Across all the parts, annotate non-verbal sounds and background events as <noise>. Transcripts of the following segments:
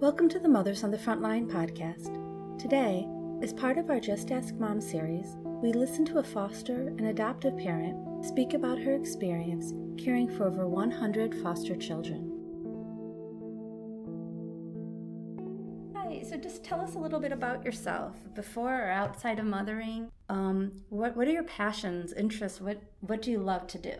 Welcome to the Mothers on the Frontline podcast. Today, as part of our Just Ask Mom series, we listen to a foster and adoptive parent speak about her experience caring for over 100 foster children. Hi, so just tell us a little bit about yourself before or outside of mothering. Um, what, what are your passions, interests? What, what do you love to do?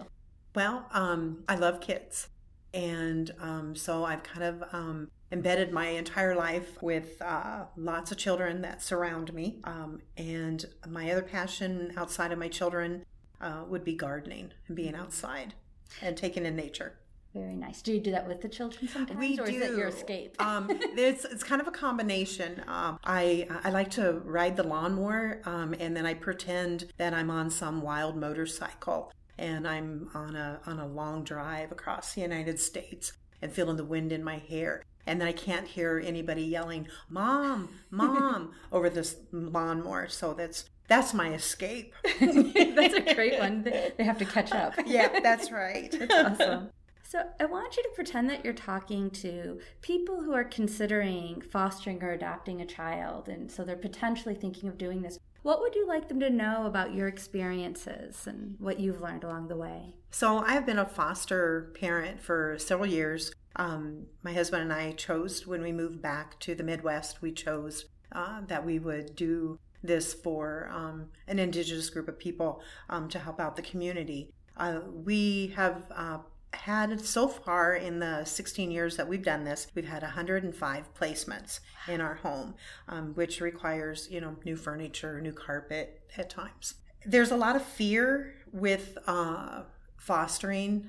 Well, um, I love kids. And um, so I've kind of um, embedded my entire life with uh, lots of children that surround me. Um, and my other passion outside of my children uh, would be gardening and being outside and taking in nature. Very nice. Do you do that with the children sometimes, we or do. is it your escape? <laughs> um, it's it's kind of a combination. Um, I I like to ride the lawnmower, um, and then I pretend that I'm on some wild motorcycle, and I'm on a on a long drive across the United States, and feeling the wind in my hair and then I can't hear anybody yelling, "Mom, mom!" <laughs> over this lawnmower. So that's that's my escape. <laughs> that's a great one. <laughs> They have to catch up. Yeah, that's right. that's awesome. So I want you to pretend that you're talking to people who are considering fostering or adopting a child, and so they're potentially thinking of doing this. What would you like them to know about your experiences and what you've learned along the way? So I've been a foster parent for several years. Um, my husband and I chose when we moved back to the Midwest, we chose uh, that we would do this for um, an indigenous group of people um, to help out the community. Uh, we have uh, had so far in the 16 years that we've done this, we've had 105 placements in our home, um, which requires, you know, new furniture, new carpet at times. There's a lot of fear with uh, fostering.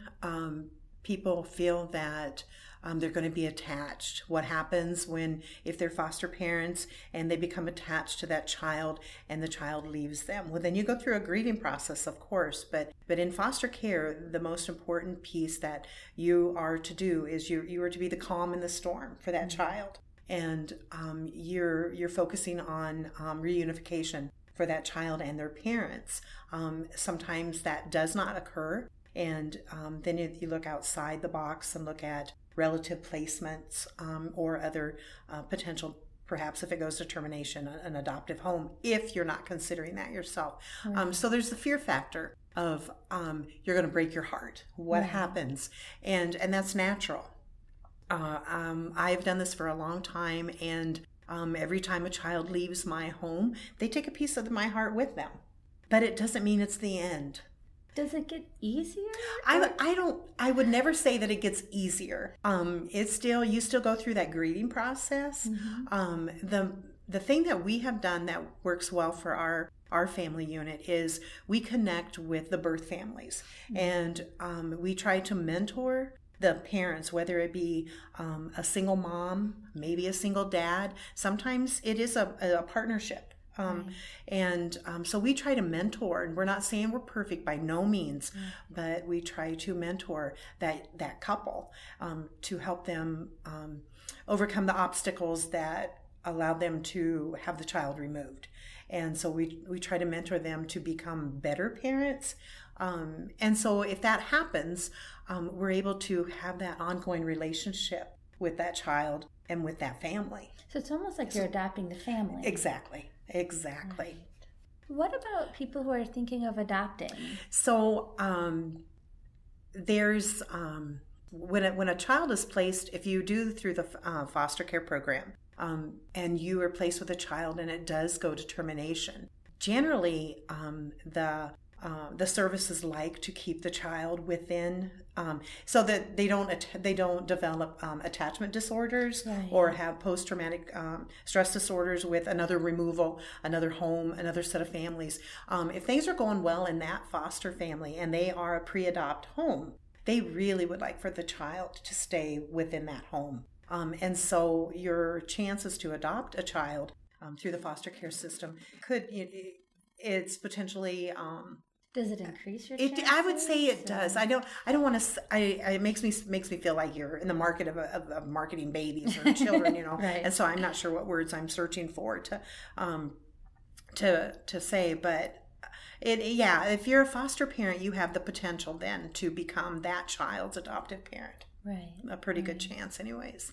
People feel that um, they're going to be attached. What happens when, if they're foster parents and they become attached to that child and the child leaves them? Well, then you go through a grieving process, of course, but but in foster care, the most important piece that you are to do is you you are to be the calm in the storm for that mm-hmm. child, and um, you're you're focusing on um, reunification for that child and their parents. Um, sometimes that does not occur. And um, then you look outside the box and look at relative placements um, or other uh, potential perhaps if it goes to termination an adoptive home if you're not considering that yourself. Um, right. um, so there's the fear factor of um, you're going to break your heart. What happens? And and that's natural. Uh, um, i've done this for a long time and um, every time a child leaves my home they take a piece of my heart with them. But it doesn't mean it's the end does it get easier? I, I don't I would never say that it gets easier. Um, it's still you still go through that grieving process. Mm-hmm. Um, the the thing that we have done that works well for our our family unit is we connect with the birth families mm-hmm. and um, we try to mentor the parents, whether it be um, a single mom, maybe a single dad. Sometimes it is a, a partnership. Um, right. And um, so we try to mentor, and we're not saying we're perfect by no means, mm. but we try to mentor that that couple um, to help them um, overcome the obstacles that allow them to have the child removed. And so we we try to mentor them to become better parents. Um, and so if that happens, um, we're able to have that ongoing relationship with that child and with that family. So it's almost like you're adopting the family. Exactly. Exactly. Right. What about people who are thinking of adopting? So um, there's um, when a, when a child is placed, if you do through the uh, foster care program, um, and you are placed with a child and it does go to termination, generally um, the uh, the services like to keep the child within um, so that they don't they don't develop um, attachment disorders right. or have post traumatic um, stress disorders with another removal, another home, another set of families. Um, if things are going well in that foster family and they are a pre adopt home, they really would like for the child to stay within that home. Um, and so your chances to adopt a child um, through the foster care system could it, it's potentially um, does it increase your? It, I would say it does. I don't. I don't want to. I, it makes me makes me feel like you're in the market of, of, of marketing babies or children, you <laughs> know. right. And so I'm not sure what words I'm searching for to, um, to to say, but it yeah. If you're a foster parent, you have the potential then to become that child's adoptive parent. Right. A pretty right. good chance, anyways.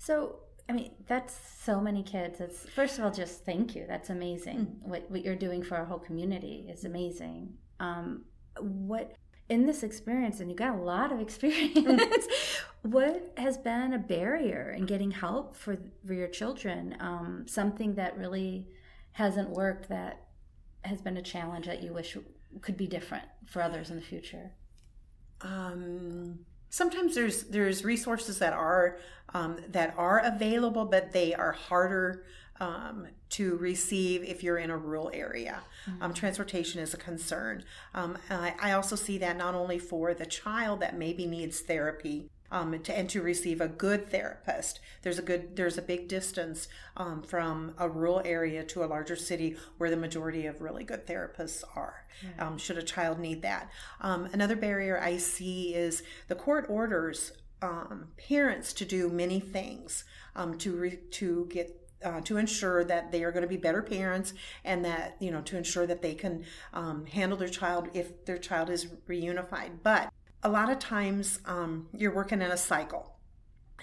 So I mean, that's so many kids. It's first of all, just thank you. That's amazing. Mm. What what you're doing for our whole community is amazing. Um, what in this experience, and you got a lot of <laughs> experience. what has been a barrier in getting help for for your children? Um, something that really hasn't worked that has been a challenge that you wish could be different for others in the future. Um, sometimes there's there's resources that are um, that are available, but they are harder um, to receive if you're in a rural area. Mm-hmm. Um, transportation is a concern. Um, I, I, also see that not only for the child that maybe needs therapy. Um, to, and to receive a good therapist, there's a good there's a big distance um, from a rural area to a larger city where the majority of really good therapists are. Um, should a child need that, another barrier I see is the court orders parents to do many things to re, to get uh, to ensure that they are going to be better parents and that you know to ensure that they can um, handle their child if their child is reunified. But a lot of times um, you're working in a cycle.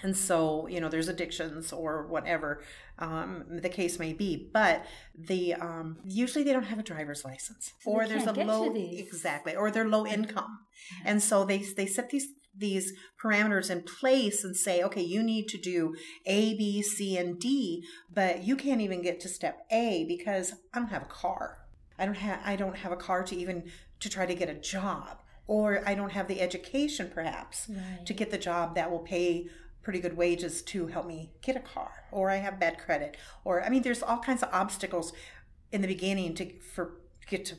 And so you know there's addictions or whatever um, the case may be. But the um, usually they don't have a driver's license so or there's a low exactly or they're low income. And so they they set these these parameters in place and say, okay, you need to do A, B, C, and D, but you can't even get to step A because I don't have a car. I don't have I don't have a car to even to try to get a job. Or I don't have the education perhaps right. to get the job that will pay pretty good wages to help me get a car. Or I have bad credit. Or I mean there's all kinds of obstacles in the beginning to for get to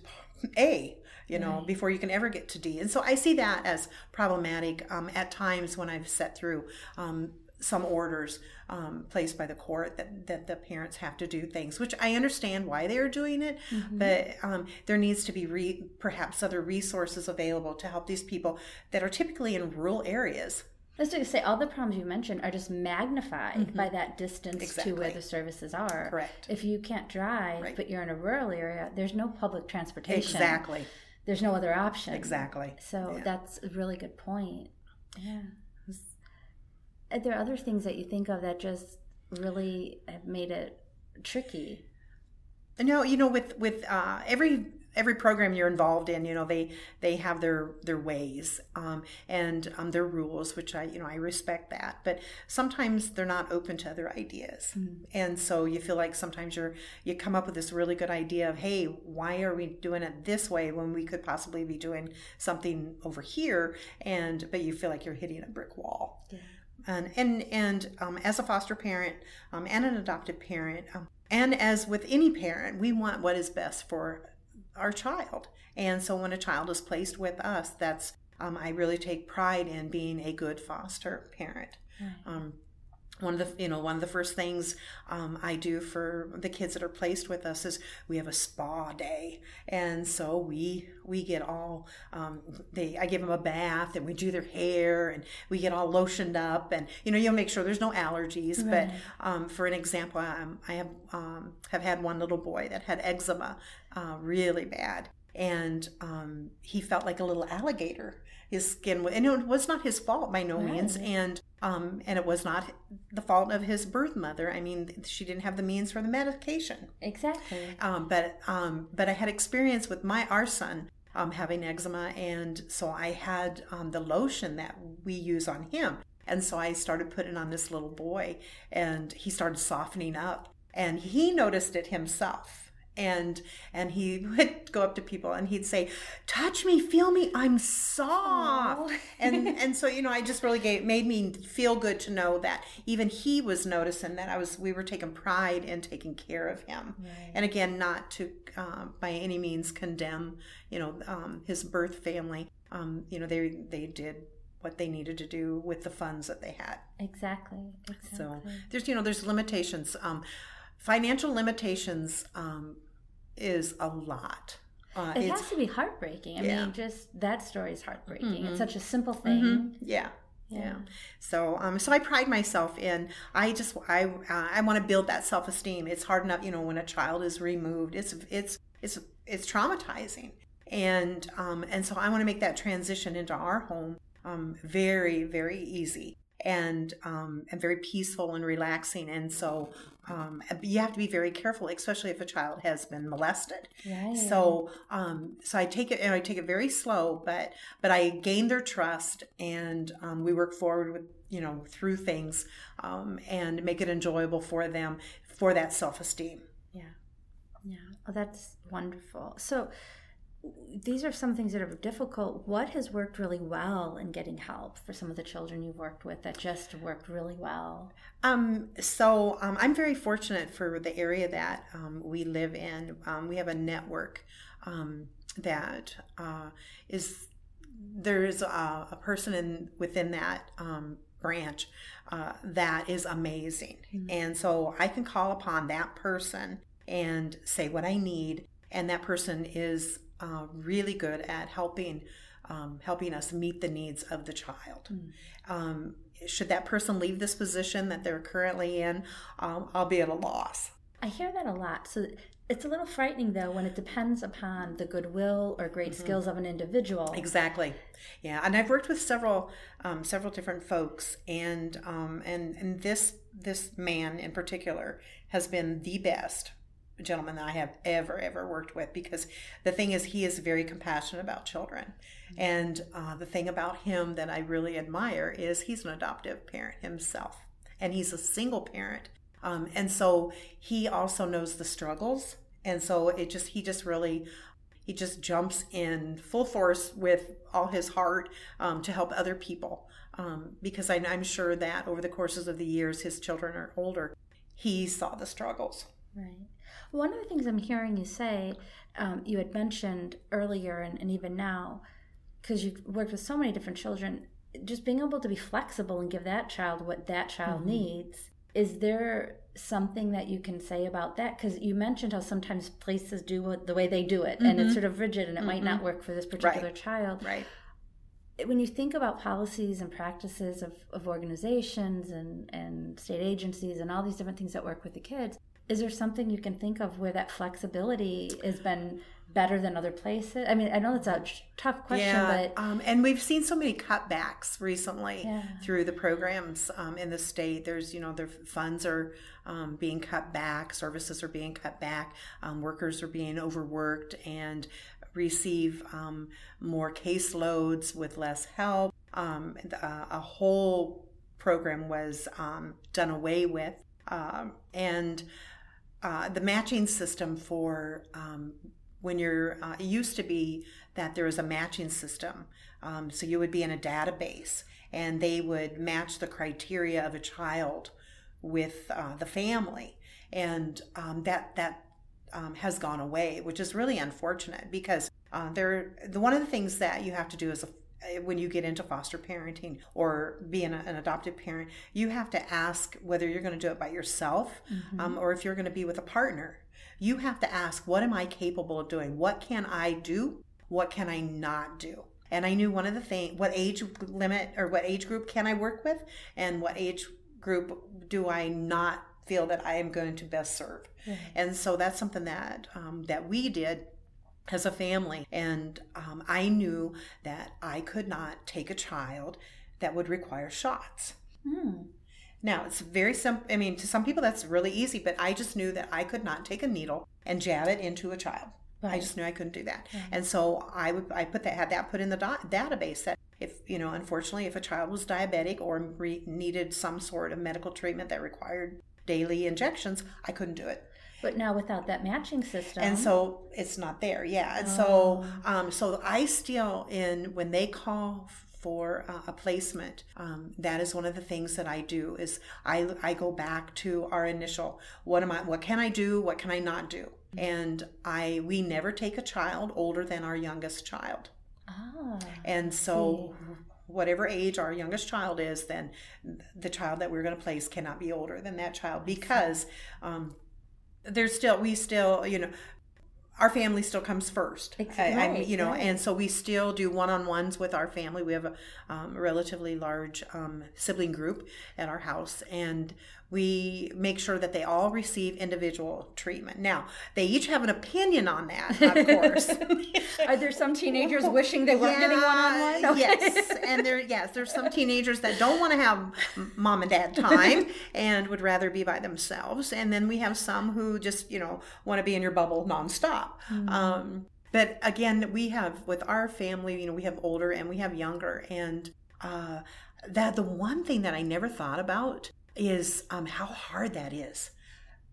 A you know, right. before you can ever get to D. And so I see that as problematic um, at times when I've set through um, some orders um, placed by the court that, that the parents have to do things, which I understand why they are doing it, mm-hmm. but um, there needs to be re- perhaps other resources available to help these people that are typically in rural areas. Let's just say all the problems you mentioned are just magnified mm-hmm. by that distance exactly. to where the services are. Correct. If you can't drive, right. but you're in a rural area, there's no public transportation. Exactly there's no other option. Exactly. So yeah. that's a really good point. Yeah. Are there other things that you think of that just really have made it tricky? No, you know, with with uh, every every program you're involved in, you know, they they have their their ways um, and um, their rules, which I you know I respect that. But sometimes they're not open to other ideas, mm-hmm. and so you feel like sometimes you're you come up with this really good idea of, hey, why are we doing it this way when we could possibly be doing something over here? And but you feel like you're hitting a brick wall. Yeah. And and and um, as a foster parent um, and an adopted parent, um, and as with any parent, we want what is best for our child. And so when a child is placed with us, that's um, I really take pride in being a good foster parent. Um, one of the you know one of the first things um, I do for the kids that are placed with us is we have a spa day, and so we we get all um, they I give them a bath and we do their hair and we get all lotioned up and you know you'll make sure there's no allergies. Right. But um, for an example, um, I have um, have had one little boy that had eczema uh, really bad, and um, he felt like a little alligator. His skin, and it was not his fault by no right. means, and um, and it was not the fault of his birth mother. I mean, she didn't have the means for the medication. Exactly. Um, but um, but I had experience with my our son um, having eczema, and so I had um, the lotion that we use on him, and so I started putting on this little boy, and he started softening up, and he noticed it himself and and he <laughs> would go up to people and he'd say touch me feel me i'm soft. <laughs> And and so you know i just really gave made me feel good to know that even he was noticing that i was we were taking pride in taking care of him. Right. and again not to uh, by any means condemn you know um, his birth family. Um, you know they they did what they needed to do with the funds that they had. Exactly, exactly. so there's you know there's limitations. Um, financial limitations um, is a lot. Uh, it has to be heartbreaking. I yeah. mean, just that story is heartbreaking. Mm-hmm. It's such a simple thing. Mm-hmm. Yeah. yeah. Yeah. So, um, so I pride myself in. I just, I, uh, I want to build that self esteem. It's hard enough, you know, when a child is removed. It's, it's, it's, it's traumatizing, and, um, and so I want to make that transition into our home, um, very, very easy. And um, and very peaceful and relaxing. And so um, you have to be very careful, especially if a child has been molested. Right. So um, so I take it and I take it very slow, but but I gain their trust, and um, we work forward with you know through things um, and make it enjoyable for them for that self esteem. Yeah, yeah. Oh, that's wonderful. So these are some things that are difficult. What has worked really well in getting help for some of the children you've worked with that just worked really well? Um, so um, I'm very fortunate for the area that um, we live in. Um, we have a network um, that uh, is there's a, a, person in within that um, branch uh, that is amazing, mm-hmm. and so I can call upon that person and say what I need, and that person is uh, really good at helping um, helping us meet the needs of the child. Mm. Um, should that person leave this position that they're currently in, um, I'll be at a loss. I hear that a lot. So it's a little frightening though when it depends upon the goodwill or great mm-hmm. skills of an individual. Exactly. Yeah, and I've worked with several um, several different folks, and um, and and this this man in particular has been the best gentleman that I have ever, ever worked with because the thing is, he is very compassionate about children. Mm-hmm. And uh, the thing about him that I really admire is he's an adoptive parent himself, and he's a single parent. Um, and so he also knows the struggles. And so it just, he just really, he just jumps in full force with all his heart um, to help other people. Um, because I, I'm sure that over the courses of the years, his children are older, he saw the struggles. Right. One of the things I'm hearing you say, um, you had mentioned earlier and, and even now, because you've worked with so many different children, just being able to be flexible and give that child what that child mm-hmm. needs. Is there something that you can say about that? Because you mentioned how sometimes places do it the way they do it, mm-hmm. and it's mm-hmm. sort of rigid, and it mm-hmm. might not mm-hmm. work for this particular right. child. Right when you think about policies and practices of, of organizations and, and state agencies and all these different things that work with the kids, is there something you can think of where that flexibility has been better than other places? I mean, I know that's a tough question, yeah, but um, and we've seen so many cutbacks recently yeah. through the programs um, in the state. There's you know their funds are um, being cut back, services are being cut back, um, workers are being overworked and receive um, more caseloads with less help. Um, uh, a whole program was done away with, and uh, the matching system for um, when you're, uh, it used to be that there was a matching system. Um, so you would be in a database and they would match the criteria of a child with uh, the family. And um, that, that um, has gone away, which is really unfortunate because uh, there, the, one of the things that you have to do as a when you get into foster parenting or being a, an adoptive parent, you have to ask whether you're going to do it by yourself mm-hmm. um, or if you're going to be with a partner. You have to ask, what am I capable of doing? What can I do? What can I not do? And I knew one of the things, what age limit or what age group can I work with, and what age group do I not feel that I am going to best serve. Mm-hmm. And so that's something that um, that we did as a family. And um, I knew that I could not take a child that would require shots. Mm. Now, it's very simple. I mean, to some people that's really easy, but I just knew that I could not take a needle and jab it into a child. Right. I just knew I couldn't do that. Right. And so I would I put that had that put in the do- database that if you know unfortunately if a child was diabetic or re- needed some sort of medical treatment that required daily injections, I couldn't do it. But now without that matching system, and so it's not there. Yeah, and oh. so um, so I still in when they call for uh, a placement, um, that is one of the things that I do. Is I I go back to our initial what am I? What can I do? What can I not do? Mm-hmm. And I we never take a child older than our youngest child. Ah, and so whatever age our youngest child is, then the child that we're going to place cannot be older than that child because um, there's still we still you know our family still comes first. Exactly. I, I, you know, right. and so we still do one-on-ones with our family. We have a, um, relatively large um, sibling group at our house, and we make sure that they all receive individual treatment. Now, they each have an opinion on that, of <laughs> course. Are there some teenagers wishing they weren't getting one-on-one? Okay. Yes, and there, yes, there's some teenagers that don't want to have mom and dad time <laughs> and would rather be by themselves, and then we have some who just, you know, want to be in your bubble nonstop. Mm-hmm. Um, but again, we have with our family, you know, we have older and we have younger, and uh, that the one thing that I never thought about is um, how hard that is.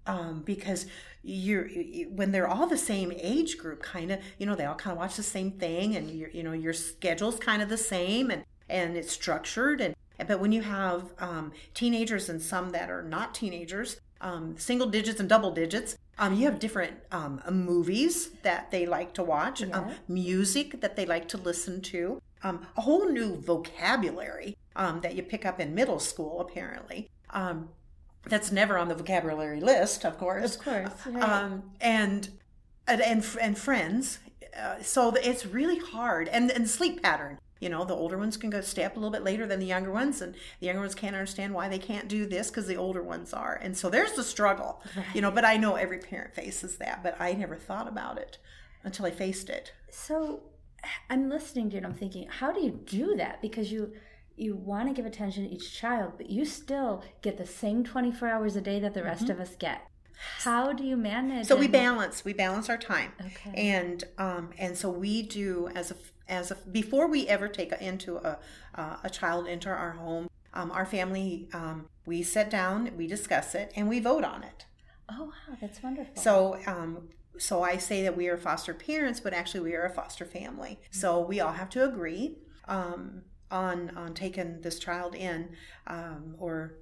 Um, because you're when they're all the same age group, kind of, you know, they all kind of watch the same thing, and you you know your schedule's kind of the same, and and it's structured, and but when you have um, teenagers and some that are not teenagers, um, single digits and double digits, um, you have different um, movies that they like to watch, um, Yeah. music that they like to listen to, um, a whole new vocabulary um, that you pick up in middle school, apparently. Um, that's never on the vocabulary list, of course. Of course. Right. Um, and and and, and friends. Uh, so it's really hard, and and sleep pattern. You know, the older ones can go stay up a little bit later than the younger ones, and the younger ones can't understand why they can't do this because the older ones are. And so there's the struggle. You know, but I know every parent faces that, but I never thought about it until I faced it. So I'm listening to and I'm thinking, how do you do that? Because you you want to give attention to each child, but you still get the same 24 hours a day that the rest of us get. How do you manage? Mm-hmm. So we balance. We balance our time. Okay. And um, and so we do as a as a before we ever take a, into a uh, a child into our home. Um, our family um, we sit down, we discuss it, and we vote on it. Oh wow, that's wonderful. So um, so I say that we are foster parents, but actually we are a foster family. So we all have to agree um, on on taking this child in, um, or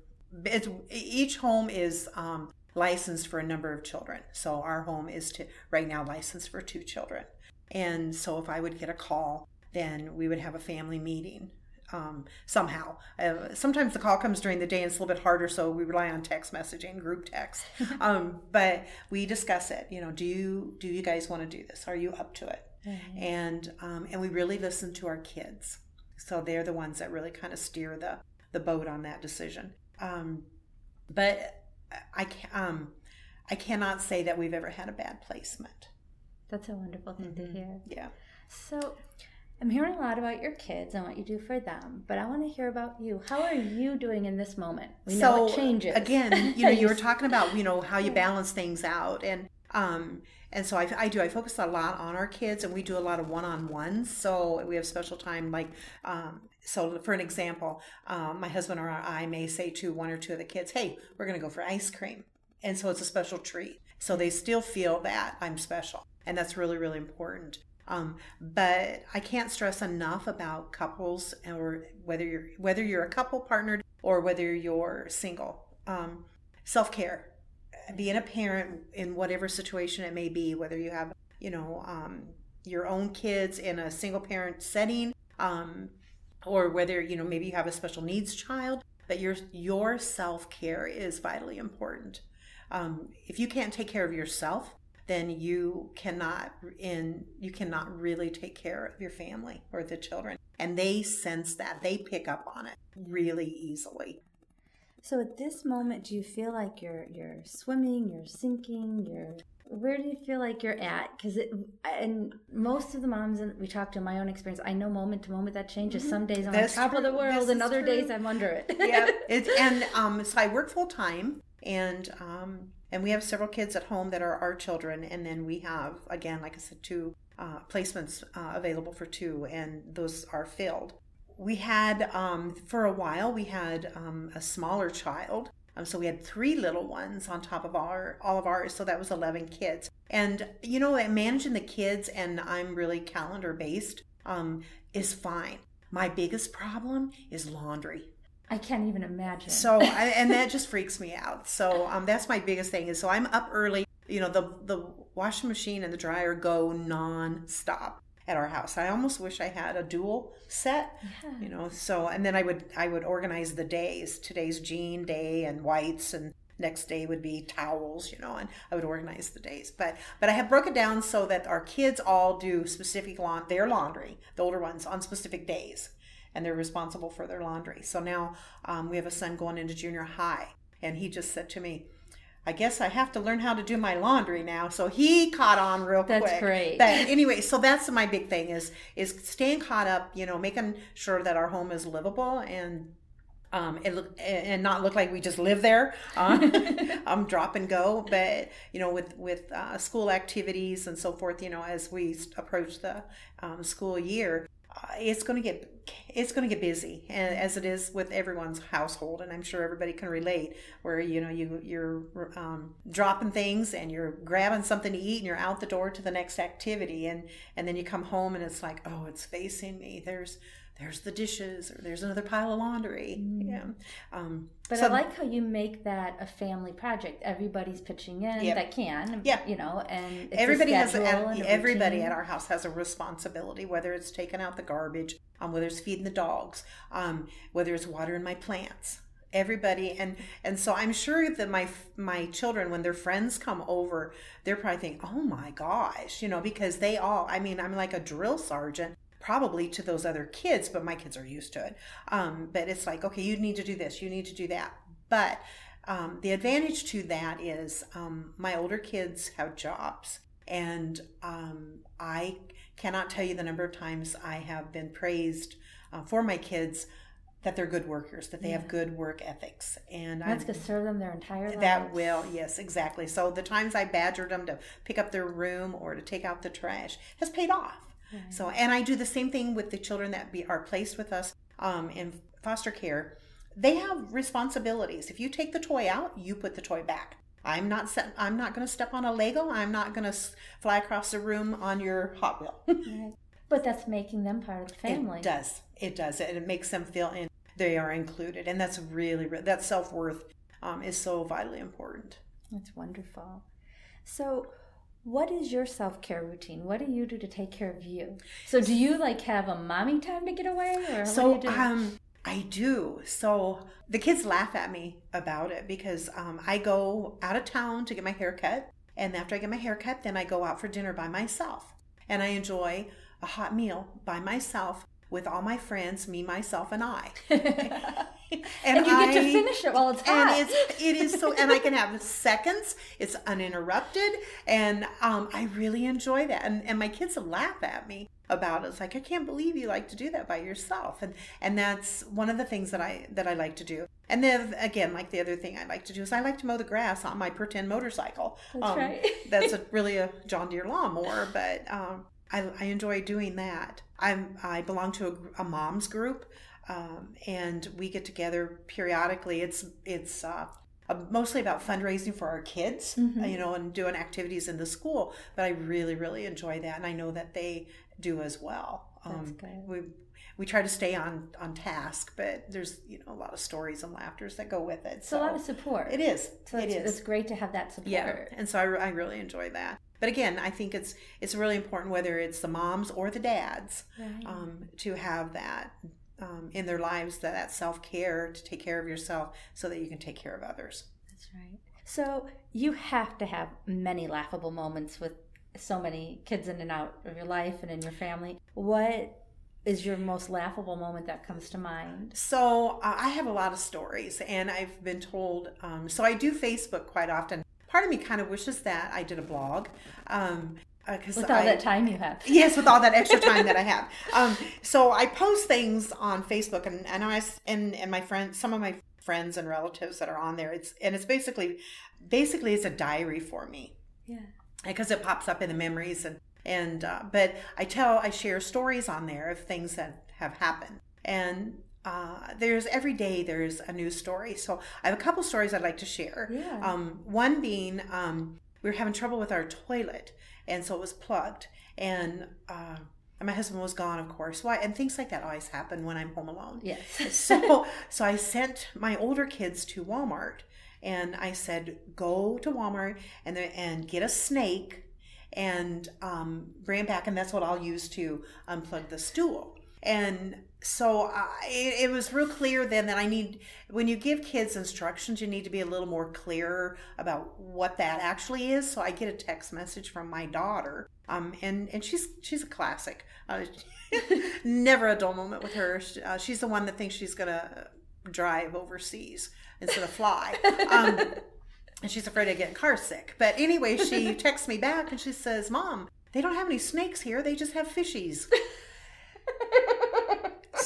it's each home is um, licensed for a number of children. So our home is to right now licensed for two children, and so if I would get a call, then we would have a family meeting. Um, somehow, uh, sometimes the call comes during the day and it's a little bit harder, so we rely on text messaging, group text. <laughs> um, but we discuss it. You know, do you do you guys want to do this? Are you up to it? And um, and we really listen to our kids, so they're the ones that really kind of steer the the boat on that decision. Um, but I can um, I cannot say that we've ever had a bad placement. that's a wonderful thing Mm-hmm. to hear. Yeah. So I'm hearing a lot about your kids and what you do for them, but I want to hear about you. How are you doing in this moment? We know it changes. Again, <laughs> you know, you were talking about you know how you balance things out, and um, and so I, I do. I focus a lot on our kids, and we do a lot of one-on-ones. So we have special time, like um, so. For an example, um, my husband or I may say to one or two of the kids, "Hey, we're going to go for ice cream," and so it's a special treat. So they still feel that I'm special, and that's really really important. Um, but I can't stress enough about couples, or whether you're whether you're a couple partnered or whether you're single. Um, Self care, being a parent in whatever situation it may be, whether you have you know um, your own kids in a single parent setting, um, or whether you know maybe you have a special needs child. But your your self care is vitally important. Um, if you can't take care of yourself, then you cannot in you cannot really take care of your family or the children and they sense that they pick up on it really easily So at this moment, do you feel like you're you're swimming, you're sinking, you're where do you feel like you're at? Because it and most of the moms that we talked to, in my own experience, I know moment to moment that changes. Some days I'm That's on top of the world, This and other true. days I'm under it. yeah <laughs> it's and um so i work full time and um and we have several kids at home that are our children and then we have again like i said two uh, placements uh, available for two and those are filled we had um for a while we had um, a smaller child um, so we had three little ones on top of our all of ours so that was 11 kids and you know managing the kids and i'm really calendar based um, is fine my biggest problem is laundry I can't even imagine. so I, and that just freaks me out. So um, that's my biggest thing is so I'm up early. You know the the washing machine and the dryer go non-stop at our house. I almost wish I had a dual set. Yeah. You know, so and then I would I would organize the days. Today's jean day and whites and next day would be towels, you know, and I would organize the days. But but I have broken down so that our kids all do specific lawn their laundry, the older ones on specific days, and they're responsible for their laundry. So now um, we have a son going into junior high, and he just said to me. I guess I have to learn how to do my laundry now. So he caught on real That's quick. That's great. But anyway, so that's my big thing is is staying caught up. You know, making sure that our home is livable and um, and look and not look like we just live there, uh, <laughs> um, drop and go. But you know, with with uh, school activities and so forth, you know, as we approach the um, school year, it's going to get it's going to get busy, as it is with everyone's household, and I'm sure everybody can relate. Where you know you you're um, dropping things and you're grabbing something to eat, and you're out the door to the next activity, and and then you come home and it's like, oh, it's facing me. There's there's the dishes or there's another pile of laundry. Mm. Yeah. Um, but so, I like how you make that a family project. Everybody's pitching in yep. that can. Yeah. You know, and everybody has a, everybody at our house has a responsibility, whether it's taking out the garbage, um, whether it's feeding the dogs, um, whether it's watering my plants everybody and and so i'm sure that my my children when their friends come over they're probably thinking oh my gosh you know because they all i mean i'm like a drill sergeant probably to those other kids, but my kids are used to it. Um, but it's like, okay, you need to do this, you need to do that. But um, the advantage to that is um, my older kids have jobs, and um, I cannot tell you the number of times I have been praised uh, for my kids that they're good workers, that they yeah. have good work ethics, and that's going to serve them their entire life. That will, yes, exactly. So the times I badgered them to pick up their room or to take out the trash has paid off. So, and I do the same thing with the children that be, are placed with us um, in foster care. They have responsibilities. If you take the toy out, you put the toy back. I'm not set, I'm not going to step on a Lego. I'm not going to fly across the room on your Hot Wheel. <laughs> right. But that's making them part of the family. It does. It does. And it makes them feel in, they are included. And that's really, that self worth um, is so vitally important. That's wonderful. So, what is your self-care routine what do you do to take care of you so do you like have a mommy time to get away or so do um I do. So the kids laugh at me about it because um, I go out of town to get my hair cut. And after I get my hair cut, then I go out for dinner by myself. And I enjoy a hot meal by myself with all my friends, me, myself, and I. <laughs> <laughs> and, and, you I, get to finish it while it's hot. And it's, it is so, and I can have <laughs> seconds. It's uninterrupted, and um, I really enjoy that. And, and my kids laugh at me about it. It's like I can't believe you like to do that by yourself, and and that's one of the things that I that I like to do. And then again, like the other thing I like to do is I like to mow the grass on my pretend motorcycle. That's um, right. that's a, <laughs> really a John Deere lawnmower, but um, I, I enjoy doing that. I'm I belong to a, a mom's group um, and we get together periodically. It's it's uh, mostly about fundraising for our kids, mm-hmm. you know, and doing activities in the school. But I really really enjoy that, and I know that they do as well. Um. We we try to stay on on task, but there's you know a lot of stories and laughters that go with it. It's so, a lot of support. It is. So it is. It's great to have that support. Yeah, and so I, I really enjoy that. But again, I think it's it's really important whether it's the moms or the dads right. um, to have that um, in their lives that, that self care to take care of yourself so that you can take care of others. That's right. So you have to have many laughable moments with so many kids in and out of your life and in your family. What is your most laughable moment that comes to mind? So uh, I have a lot of stories, and I've been told. Um, so I do Facebook quite often. Part of me kind of wishes that I did a blog. Um, uh, with all I, that time you have. <laughs> Yes, with all that extra time that I <laughs> have. Um, so I post things on Facebook, and and I and and my friends, some of my friends and relatives that are on there. It's and it's basically, basically, it's a diary for me. Yeah. Because it pops up in the memories and and uh, but I tell I share stories on there of things that have happened and. Uh, there's every day there's a new story so i have a couple stories i'd like to share yeah. um, one being um, we were having trouble with our toilet and so it was plugged. And uh, and my husband was gone, of course. Why? And things like that always happen when I'm home alone. Yes. <laughs> so so I sent my older kids to Walmart, and I said, go to Walmart and and get a snake and um, bring it back, and that's what I'll use to unplug the stool. And so I, it, was real clear then that I need when you give kids instructions, you need to be a little more clear about what that actually is. So I get a text message from my daughter, um, and and she's she's a classic. Uh, <laughs> never a dull moment with her. Uh, she's the one that thinks she's gonna drive overseas instead of fly. Um, and she's afraid of getting car sick. But anyway, she <laughs> texts me back and she says, "Mom, they don't have any snakes here. They just have fishies." <laughs>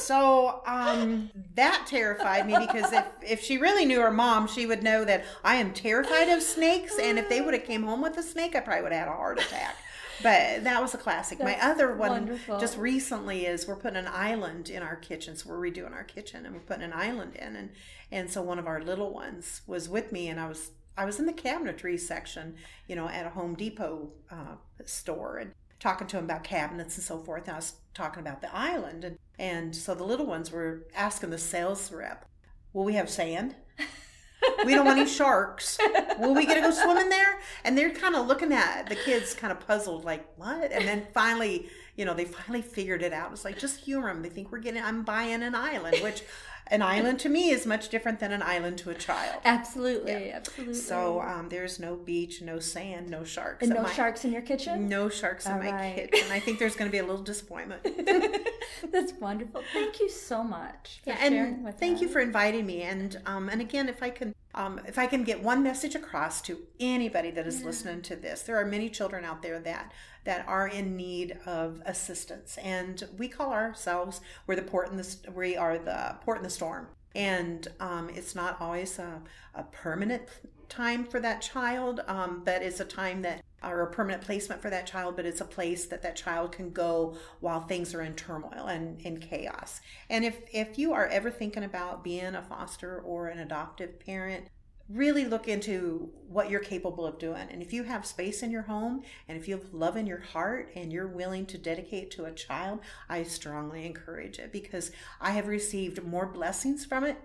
so um, that terrified me because if, if she really knew her mom, she would know that I am terrified of snakes, and if they would have came home with a snake, I probably would have had a heart attack. But that was a classic. That's My other one wonderful. just recently is we're putting an island in our kitchen. So we're redoing our kitchen and we're putting an island in and and so one of our little ones was with me and I was I was in the cabinetry section, you know, at a Home Depot uh, store and talking to him about cabinets and so forth. And I was talking about the island. And, and so the little ones were asking the sales rep, Will we have sand? we don't want any sharks. Will we get to go swimming there? And they're kind of looking at the kids, kind of puzzled, like, What? And then finally, you know, they finally figured it out. It's like, just humor them. They think we're getting, I'm buying an island, which an island to me is much different than an island to a child. Absolutely, yeah. absolutely. So um, there's no beach, no sand, no sharks. And no my, sharks in your kitchen? No sharks All in my right. kitchen. I think there's going to be a little disappointment. <laughs> <laughs> That's wonderful. Thank you so much. yeah, and thank you for inviting me. And um, and again, if I can um, if I can get one message across to anybody that is yeah. listening to this, there are many children out there that that are in need of assistance, and we call ourselves we're the port in the we are the port in the storm, and um, it's not always a, a, permanent time for that child, um, but it's a time that or a permanent placement for that child, but it's a place that that child can go while things are in turmoil and in chaos. And if if you are ever thinking about being a foster or an adoptive parent, really look into what you're capable of doing. And if you have space in your home and if you have love in your heart and you're willing to dedicate to a child, I strongly encourage it because I have received more blessings from it.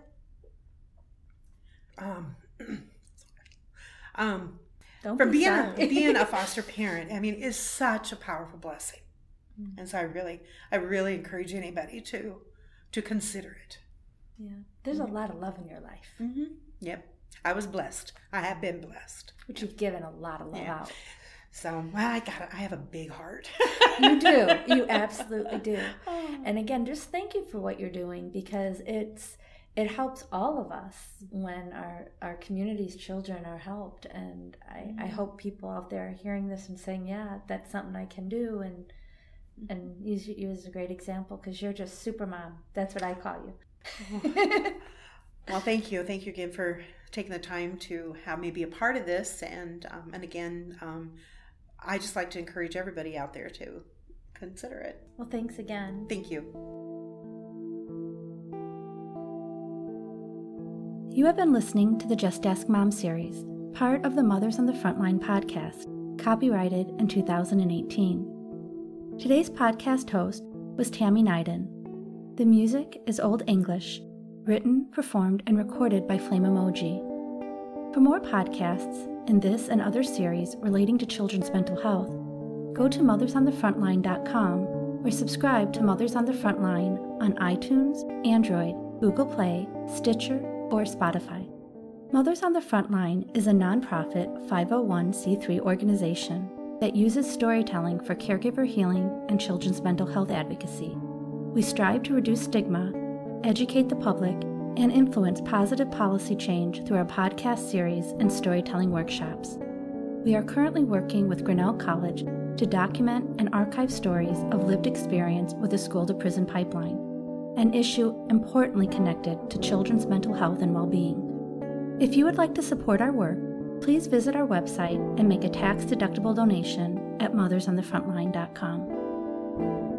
Um, <clears throat> um, don't from be being a, <laughs> being a foster parent, I mean, is such a powerful blessing. Mm-hmm. And so I really, I really encourage anybody to, to consider it. Yeah, there's mm-hmm. a lot of love in your life. Mm-hmm. Yep, I was blessed. I have been blessed. Which you've given a lot of love yeah. out. So well, I got. I have a big heart. you do. You <laughs> absolutely do. Oh. And again, just thank you for what you're doing because it's it helps all of us when our, our community's children are helped. And I, mm-hmm. I hope people out there are hearing this and saying, yeah, that's something I can do. And and use you as a great example because you're just super mom. That's what I call you. <laughs> <laughs> well, thank you. Thank you again for taking the time to have me be a part of this. And um, and again, um, I just like to encourage everybody out there to consider it. Well, thanks again. Thank you. You have been listening to the Just Ask Mom series, part of the Mothers on the Frontline podcast, copyrighted in 2018. Today's podcast host was Tammy Nyden. The music is Old English, written, performed, and recorded by Flame Emoji. For more podcasts in this and other series relating to children's mental health, go to mothersonthefrontline.com or subscribe to Mothers on the Frontline on iTunes, Android, Google Play, Stitcher, or Spotify. Mothers on the Frontline is a nonprofit 501c3 organization that uses storytelling for caregiver healing and children's mental health advocacy. We strive to reduce stigma, educate the public, and influence positive policy change through our podcast series and storytelling workshops. We are currently working with Grinnell College to document and archive stories of lived experience with the school to prison pipeline an issue importantly connected to children's mental health and well being. If you would like to support our work, please visit our website and make a tax deductible donation at mothersonthefrontline.com.